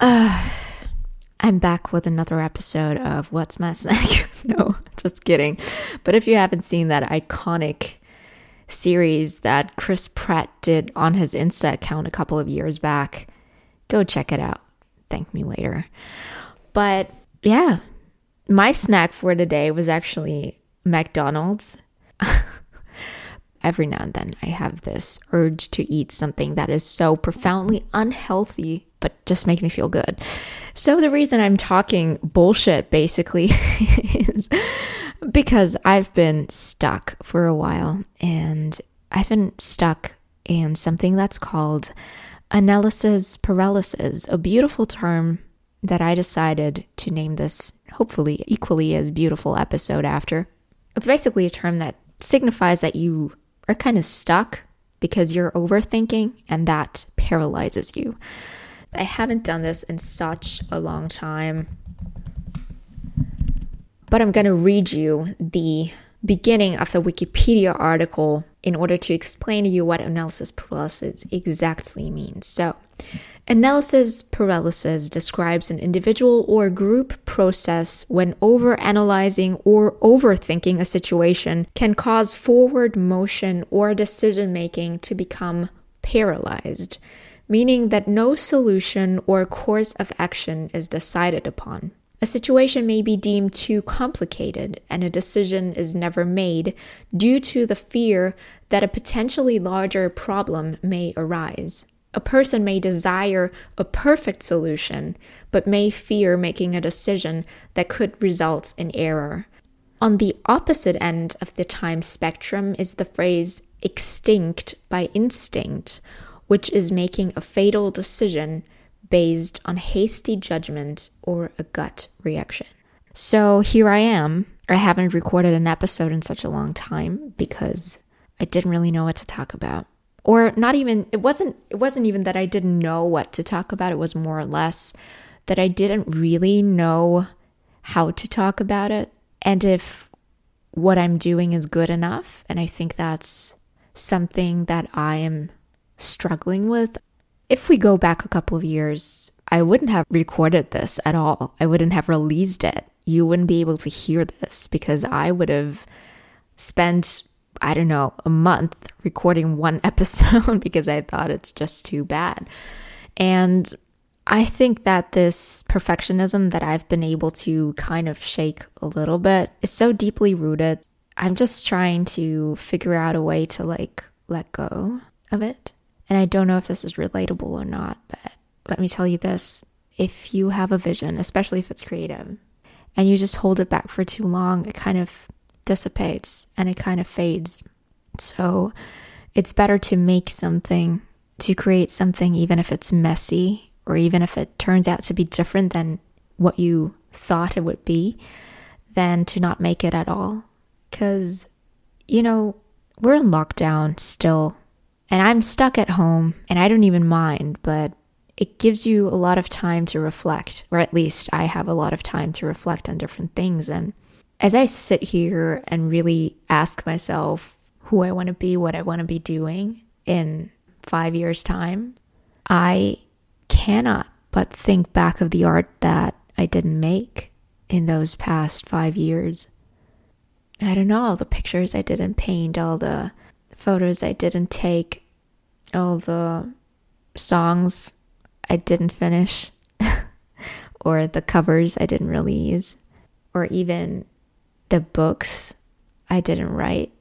Uh, I'm back with another episode of What's My Snack? no, just kidding. But if you haven't seen that iconic series that Chris Pratt did on his Insta account a couple of years back, go check it out. Thank me later. But yeah, my snack for today was actually McDonald's. Every now and then, I have this urge to eat something that is so profoundly unhealthy but just make me feel good. So the reason I'm talking bullshit basically is because I've been stuck for a while and I've been stuck in something that's called analysis paralysis, a beautiful term that I decided to name this hopefully equally as beautiful episode after. It's basically a term that signifies that you are kind of stuck because you're overthinking and that paralyzes you. I haven't done this in such a long time. But I'm going to read you the beginning of the Wikipedia article in order to explain to you what analysis paralysis exactly means. So, analysis paralysis describes an individual or group process when overanalyzing or overthinking a situation can cause forward motion or decision making to become paralyzed meaning that no solution or course of action is decided upon. A situation may be deemed too complicated and a decision is never made due to the fear that a potentially larger problem may arise. A person may desire a perfect solution, but may fear making a decision that could result in error. On the opposite end of the time spectrum is the phrase extinct by instinct, which is making a fatal decision based on hasty judgment or a gut reaction. So here I am. I haven't recorded an episode in such a long time because I didn't really know what to talk about. Or not even it wasn't it wasn't even that I didn't know what to talk about. It was more or less that I didn't really know how to talk about it and if what I'm doing is good enough. And I think that's something that I am struggling with. If we go back a couple of years, I wouldn't have recorded this at all. I wouldn't have released it. You wouldn't be able to hear this because I would have spent, I don't know, a month recording one episode because I thought it's just too bad. And I think that this perfectionism that I've been able to kind of shake a little bit is so deeply rooted. I'm just trying to figure out a way to like let go of it. And I don't know if this is relatable or not, but let me tell you this if you have a vision, especially if it's creative, and you just hold it back for too long, it kind of dissipates and it kind of fades. So it's better to make something, to create something, even if it's messy or even if it turns out to be different than what you thought it would be, than to not make it at all. Because, you know, we're in lockdown still and I'm stuck at home and I don't even mind, but it gives you a lot of time to reflect, or at least I have a lot of time to reflect on different things. And as I sit here and really ask myself who I want to be, what I want to be doing in five years' time, I cannot but think back of the art that I didn't make in those past five years. I don't know, all the pictures I didn't paint, all the photos I didn't take, all the songs I didn't finish, or the covers I didn't release, or even the books I didn't write.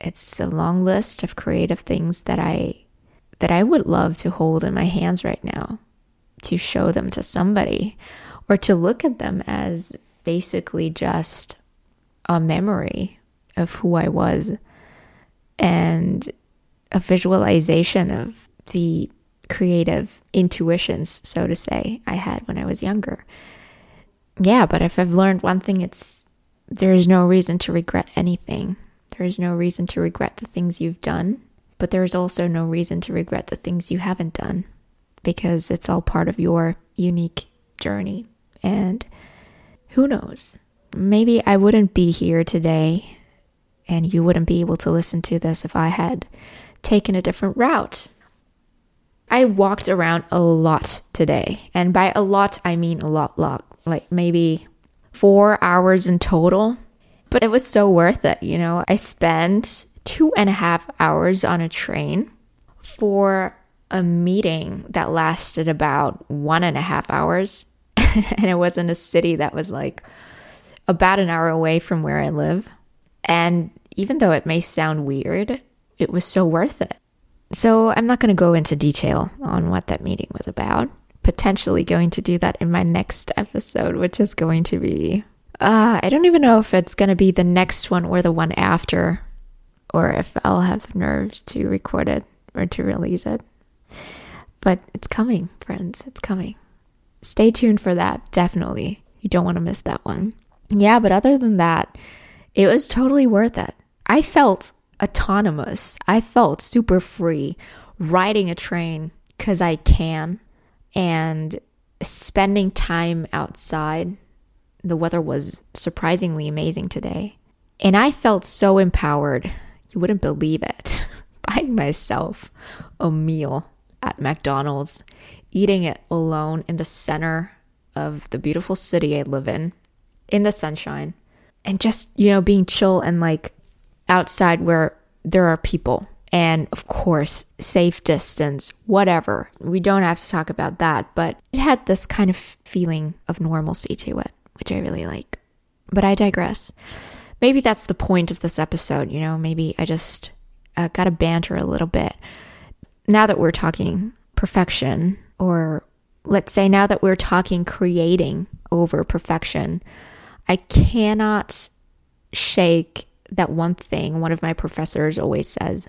It's a long list of creative things that I that I would love to hold in my hands right now to show them to somebody or to look at them as basically just a memory of who I was and a visualization of the creative intuitions, so to say, I had when I was younger. Yeah, but if I've learned one thing, it's there's no reason to regret anything. There is no reason to regret the things you've done, but there's also no reason to regret the things you haven't done because it's all part of your unique journey. And who knows? Maybe I wouldn't be here today and you wouldn't be able to listen to this if I had taken a different route. I walked around a lot today. And by a lot, I mean a lot, lot. Like maybe four hours in total. But it was so worth it, you know. I spent two and a half hours on a train for a meeting that lasted about one and a half hours. and it was in a city that was like about an hour away from where I live. And even though it may sound weird, it was so worth it. So I'm not going to go into detail on what that meeting was about. Potentially going to do that in my next episode, which is going to be. Uh, I don't even know if it's going to be the next one or the one after, or if I'll have nerves to record it or to release it. But it's coming, friends. It's coming. Stay tuned for that, definitely. You don't want to miss that one. Yeah, but other than that, it was totally worth it. I felt autonomous. I felt super free riding a train because I can and spending time outside. The weather was surprisingly amazing today. And I felt so empowered. You wouldn't believe it. Buying myself a meal at McDonald's, eating it alone in the center of the beautiful city I live in, in the sunshine, and just, you know, being chill and like outside where there are people. And of course, safe distance, whatever. We don't have to talk about that, but it had this kind of feeling of normalcy to it, which I really like. But I digress. Maybe that's the point of this episode, you know? Maybe I just uh, got to banter a little bit. Now that we're talking perfection, or let's say now that we're talking creating over perfection, I cannot shake that one thing one of my professors always says.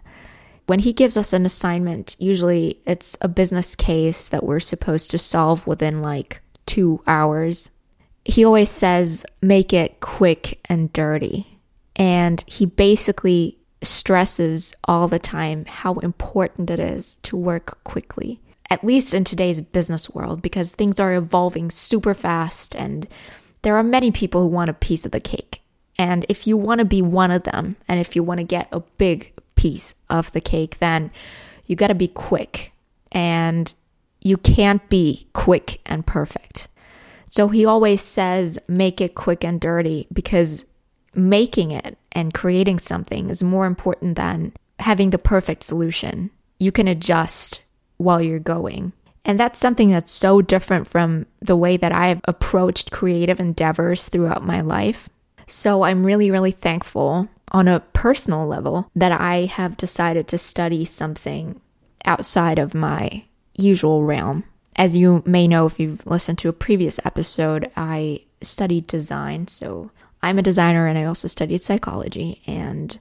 When he gives us an assignment, usually it's a business case that we're supposed to solve within like two hours. He always says, make it quick and dirty. And he basically stresses all the time how important it is to work quickly, at least in today's business world, because things are evolving super fast and there are many people who want a piece of the cake. And if you want to be one of them, and if you want to get a big piece of the cake, then you got to be quick. And you can't be quick and perfect. So he always says, make it quick and dirty because making it and creating something is more important than having the perfect solution. You can adjust while you're going. And that's something that's so different from the way that I've approached creative endeavors throughout my life. So I'm really, really thankful on a personal level that I have decided to study something outside of my usual realm. As you may know if you've listened to a previous episode, I studied design. So I'm a designer and I also studied psychology. And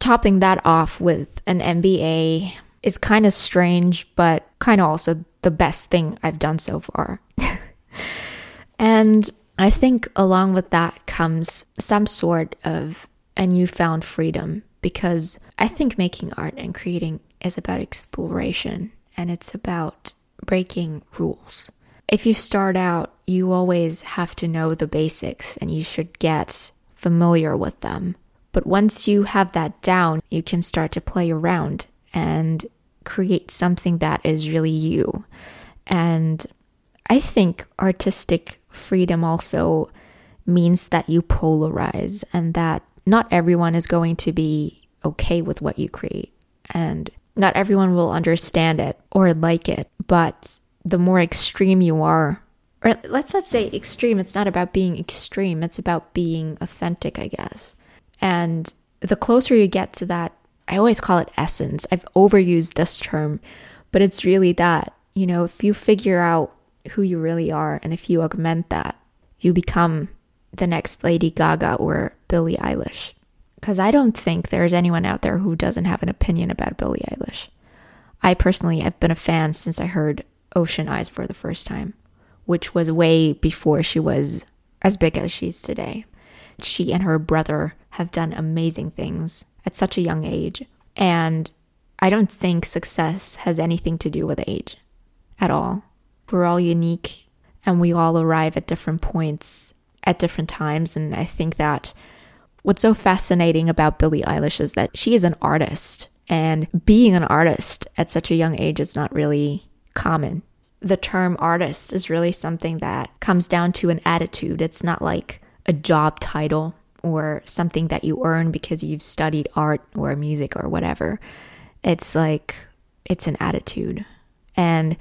topping that off with an MBA is kind of strange, but kind of also the best thing I've done so far. and I think along with that comes some sort of a newfound freedom because I think making art and creating is about exploration and it's about breaking rules. If you start out, you always have to know the basics and you should get familiar with them. But once you have that down, you can start to play around and create something that is really you. And I think artistic freedom also means that you polarize and that not everyone is going to be okay with what you create. And not everyone will understand it or like it but the more extreme you are or let's not say extreme it's not about being extreme it's about being authentic i guess. And the closer you get to that i always call it essence. I've overused this term but it's really that you know if you figure out who you really are. And if you augment that, you become the next Lady Gaga or Billie Eilish. Because I don't think there's anyone out there who doesn't have an opinion about Billie Eilish. I personally have been a fan since I heard Ocean Eyes for the first time, which was way before she was as big as she's today. She and her brother have done amazing things at such a young age. And I don't think success has anything to do with age at all. We're all unique and we all arrive at different points at different times. And I think that what's so fascinating about Billie Eilish is that she is an artist And being an artist at such a young age is not really common. The term artist is really something that comes down to an attitude. It's not like a job title or something that you earn because you've studied art or music or whatever. It's like, it's an attitude. And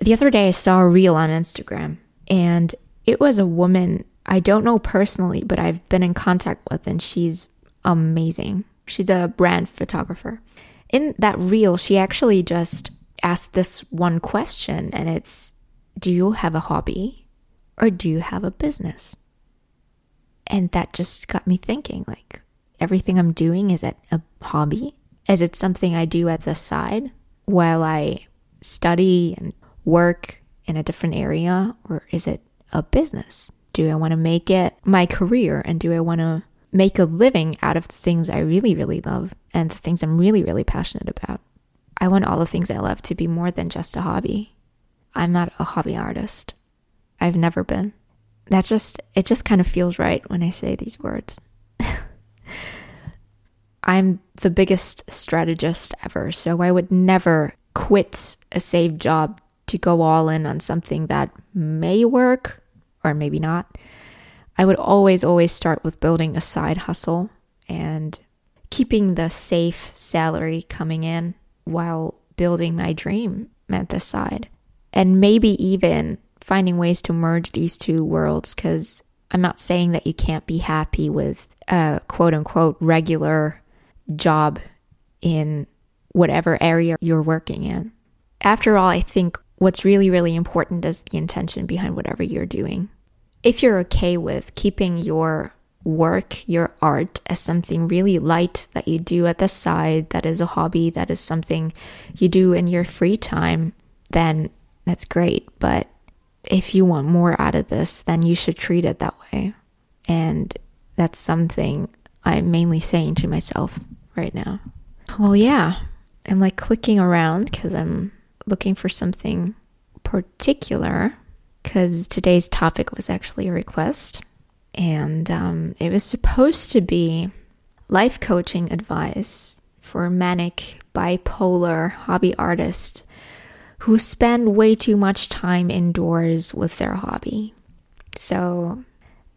the other day I saw a reel on Instagram and it was a woman I don't know personally, but I've been in contact with, and she's amazing. She's a brand photographer. In that reel, she actually just asked this one question, and it's Do you have a hobby or do you have a business? And that just got me thinking like, everything I'm doing, is it a hobby? Is it something I do at the side while I study and work in a different area, or is it a business? Do I want to make it my career? And do I want to make a living out of the things I really, really love and the things I'm really, really passionate about? I want all the things I love to be more than just a hobby. I'm not a hobby artist. I've never been. That just, it just kind of feels right when I say these words. I'm the biggest strategist ever, so I would never quit a safe job to go all in on something that may work or maybe not. I would always, always start with building a side hustle and keeping the safe salary coming in while building my dream at the side. And maybe even finding ways to merge these two worlds because I'm not saying that you can't be happy with a quote unquote regular job in whatever area you're working in. After all, I think what's really, really important is the intention behind whatever you're doing. If you're okay with keeping your work, your art, as something really light that you do at the side, that is a hobby, that is something you do in your free time, then that's great. But if you want more out of this, then you should treat it that way. And that's something I'm mainly saying to myself right now. Well, yeah, I'm like clicking around because I'm looking for something particular because today's topic was actually a request. And um, it was supposed to be life coaching advice for manic, bipolar hobby artists who spend way too much time indoors with their hobby. So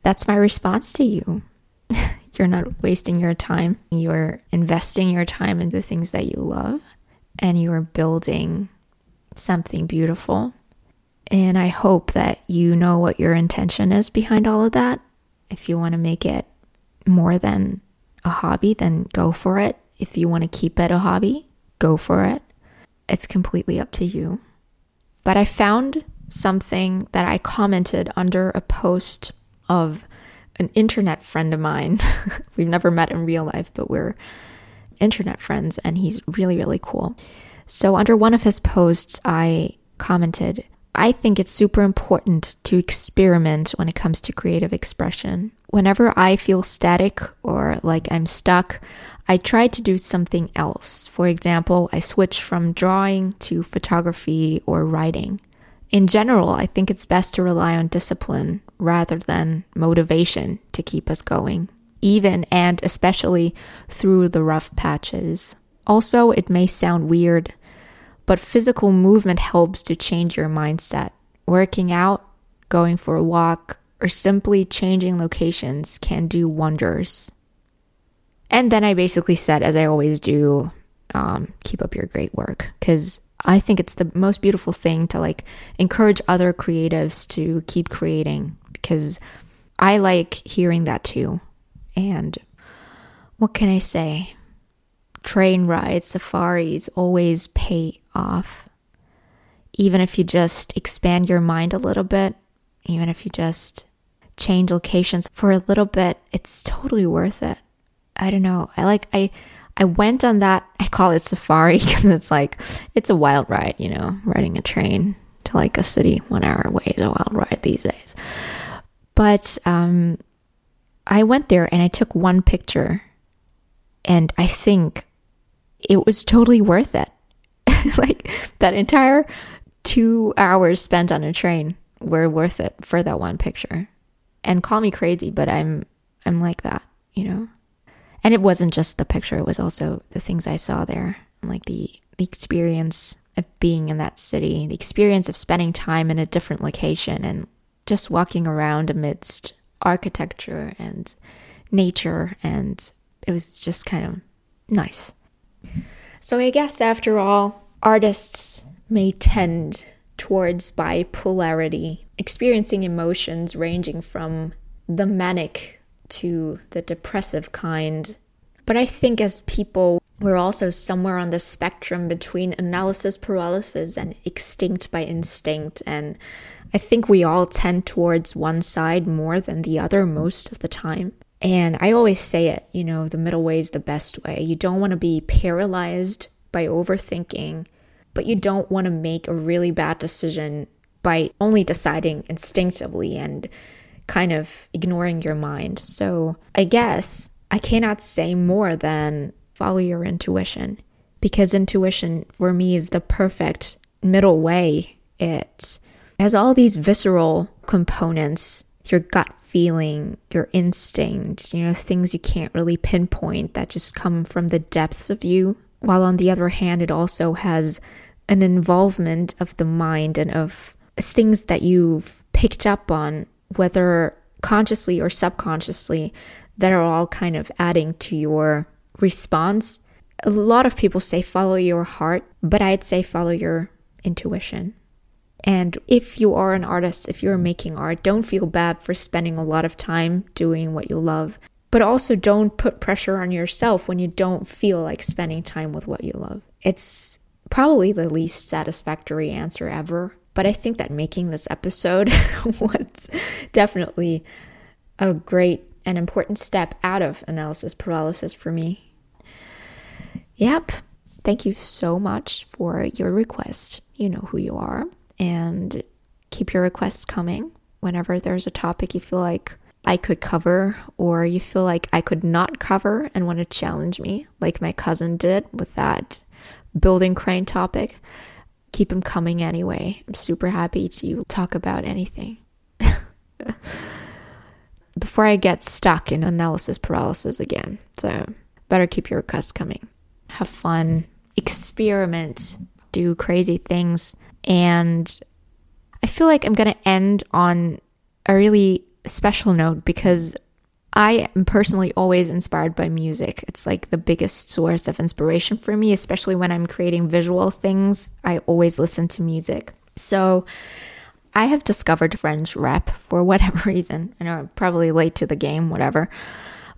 that's my response to you. You're not wasting your time. You're investing your time into things that you love and you are building something beautiful. And I hope that you know what your intention is behind all of that. If you want to make it more than a hobby, then go for it. If you want to keep it a hobby, go for it. It's completely up to you. But I found something that I commented under a post of an internet friend of mine. We've never met in real life, but we're internet friends, and he's really, really cool. So, under one of his posts, I commented, I think it's super important to experiment when it comes to creative expression. Whenever I feel static or like I'm stuck, I try to do something else. For example, I switch from drawing to photography or writing. In general, I think it's best to rely on discipline rather than motivation to keep us going, even and especially through the rough patches. Also, it may sound weird, but physical movement helps to change your mindset. Working out, going for a walk, or simply changing locations can do wonders. And then I basically said, as I always do, um, keep up your great work because I think it's the most beautiful thing to like encourage other creatives to keep creating because I like hearing that too. And what can I say? train rides, safaris always pay off. Even if you just expand your mind a little bit, even if you just change locations for a little bit, it's totally worth it. I don't know. I like, I, I went on that, I call it safari because it's like, it's a wild ride, you know, riding a train to like a city one hour away is a wild ride these days. But, um, I went there and I took one picture and I think it was totally worth it. like that entire two hours spent on a train were worth it for that one picture. And call me crazy, but I'm I'm like that, you know. And it wasn't just the picture, it was also the things I saw there like the the experience of being in that city, the experience of spending time in a different location and just walking around amidst architecture and nature and it was just kind of nice. So I guess after all, artists may tend towards bipolarity, experiencing emotions ranging from the manic to the depressive kind. But I think as people, we're also somewhere on the spectrum between analysis paralysis and extinct by instinct. And I think we all tend towards one side more than the other most of the time. And I always say it, you know, the middle way is the best way. You don't want to be paralyzed by overthinking, but you don't want to make a really bad decision by only deciding instinctively and kind of ignoring your mind. So I guess I cannot say more than follow your intuition because intuition for me is the perfect middle way. It has all these visceral components your gut feeling, your instinct, you know, things you can't really pinpoint that just come from the depths of you. While on the other hand, it also has an involvement of the mind and of things that you've picked up on whether consciously or subconsciously, that are all kind of adding to your response. A lot of people say follow your heart, but I'd say follow your intuition. And if you are an artist, if you're making art, don't feel bad for spending a lot of time doing what you love. But also don't put pressure on yourself when you don't feel like spending time with what you love. It's probably the least satisfactory answer ever. But I think that making this episode was definitely a great and important step out of analysis paralysis for me. Yep. Thank you so much for your request. You know who you are. And keep your requests coming whenever there's a topic you feel like I could cover or you feel like I could not cover and want to challenge me, like my cousin did with that building crane topic keep them coming anyway. I'm super happy to talk about anything. Before I get stuck in analysis paralysis again. So, better keep your requests coming. Have fun, experiment, do crazy things. And I feel like I'm going to end on a really special note because I am personally always inspired by music. It's like the biggest source of inspiration for me, especially when I'm creating visual things. I always listen to music. So I have discovered French rap for whatever reason. I know I'm probably late to the game, whatever.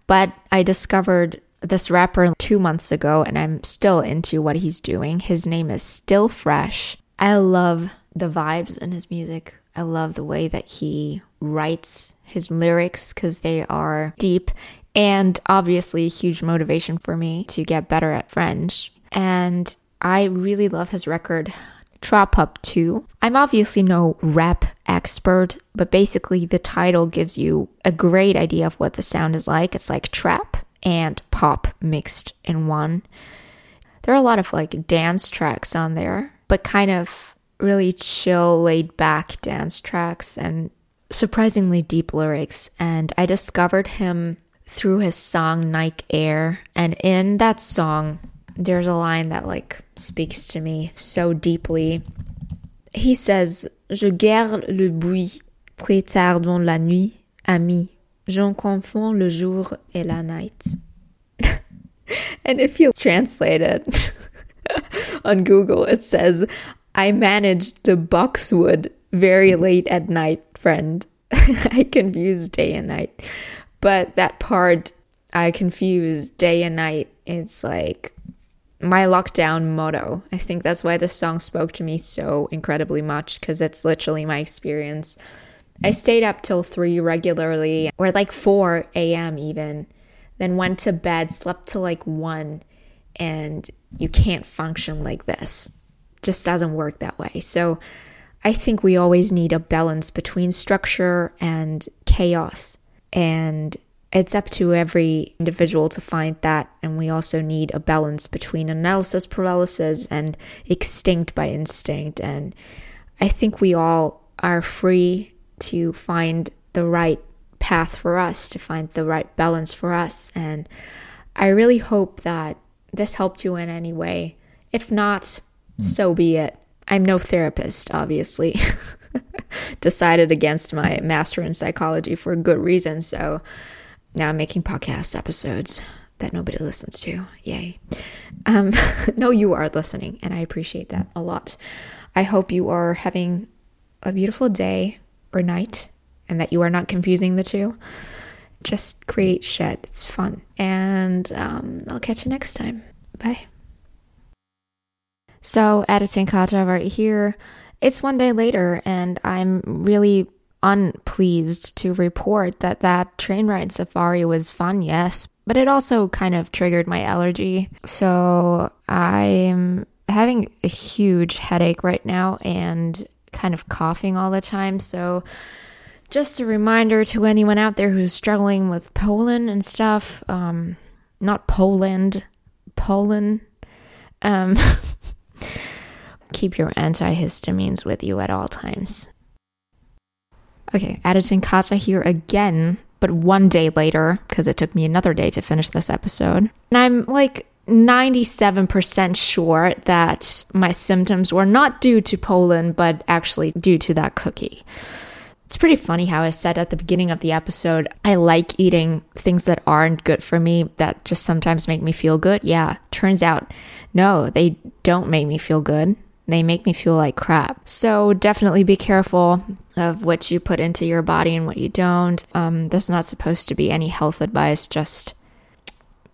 But I discovered this rapper two months ago and I'm still into what he's doing. His name is Still Fresh. I love the vibes in his music. I love the way that he writes his lyrics because they are deep and obviously a huge motivation for me to get better at French. And I really love his record, Trap Up 2. I'm obviously no rap expert, but basically the title gives you a great idea of what the sound is like. It's like trap and pop mixed in one. There are a lot of like dance tracks on there, but kind of really chill, laid back dance tracks and surprisingly deep lyrics. And I discovered him through his song Nike Air. And in that song, there's a line that like speaks to me so deeply. He says, Je garde le bruit très tard dans la nuit, ami. J'en confonds le jour et la night. and if you translate it on Google, it says, I managed the boxwood very late at night, friend. I confuse day and night. But that part, I confuse day and night. It's like my lockdown motto. I think that's why this song spoke to me so incredibly much because it's literally my experience. I stayed up till 3 regularly, or like 4 a.m. even, then went to bed, slept till like 1, and you can't function like this just doesn't work that way. So I think we always need a balance between structure and chaos. And it's up to every individual to find that. And we also need a balance between analysis paralysis and extinct by instinct. And I think we all are free to find the right path for us, to find the right balance for us. And I really hope that this helped you in any way. If not, hmm. so be it. I'm no therapist, obviously. Decided against my master in psychology for good reason, so now I'm making podcast episodes that nobody listens to. Yay. Um, no, you are listening, and I appreciate that a lot. I hope you are having a beautiful day or night and that you are not confusing the two. Just create shit. It's fun. And um, I'll catch you next time. Bye. So, editing kata right here. It's one day later, and I'm really unpleased to report that that train ride safari was fun, yes, but it also kind of triggered my allergy. So, I'm having a huge headache right now and kind of coughing all the time. So, just a reminder to anyone out there who's struggling with Poland and stuff, um, not Poland, Poland. Um, keep your antihistamines with you at all times. Okay, editing Kata here again, but one day later, because it took me another day to finish this episode. And I'm like 97% sure that my symptoms were not due to pollen, but actually due to that cookie. It's pretty funny how I said at the beginning of the episode, I like eating things that aren't good for me that just sometimes make me feel good. Yeah, turns out, no, they don't make me feel good. They make me feel like crap. So definitely be careful of what you put into your body and what you don't. Um, this is not supposed to be any health advice, just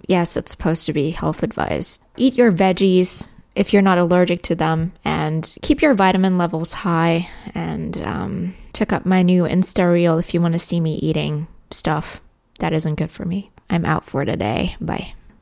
yes, it's supposed to be health advice. Eat your veggies if you're not allergic to them and keep your vitamin levels high and um, check out my new Insta reel if you want to see me eating stuff that isn't good for me. I'm out for today. Bye.